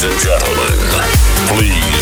Ladies and gentlemen, please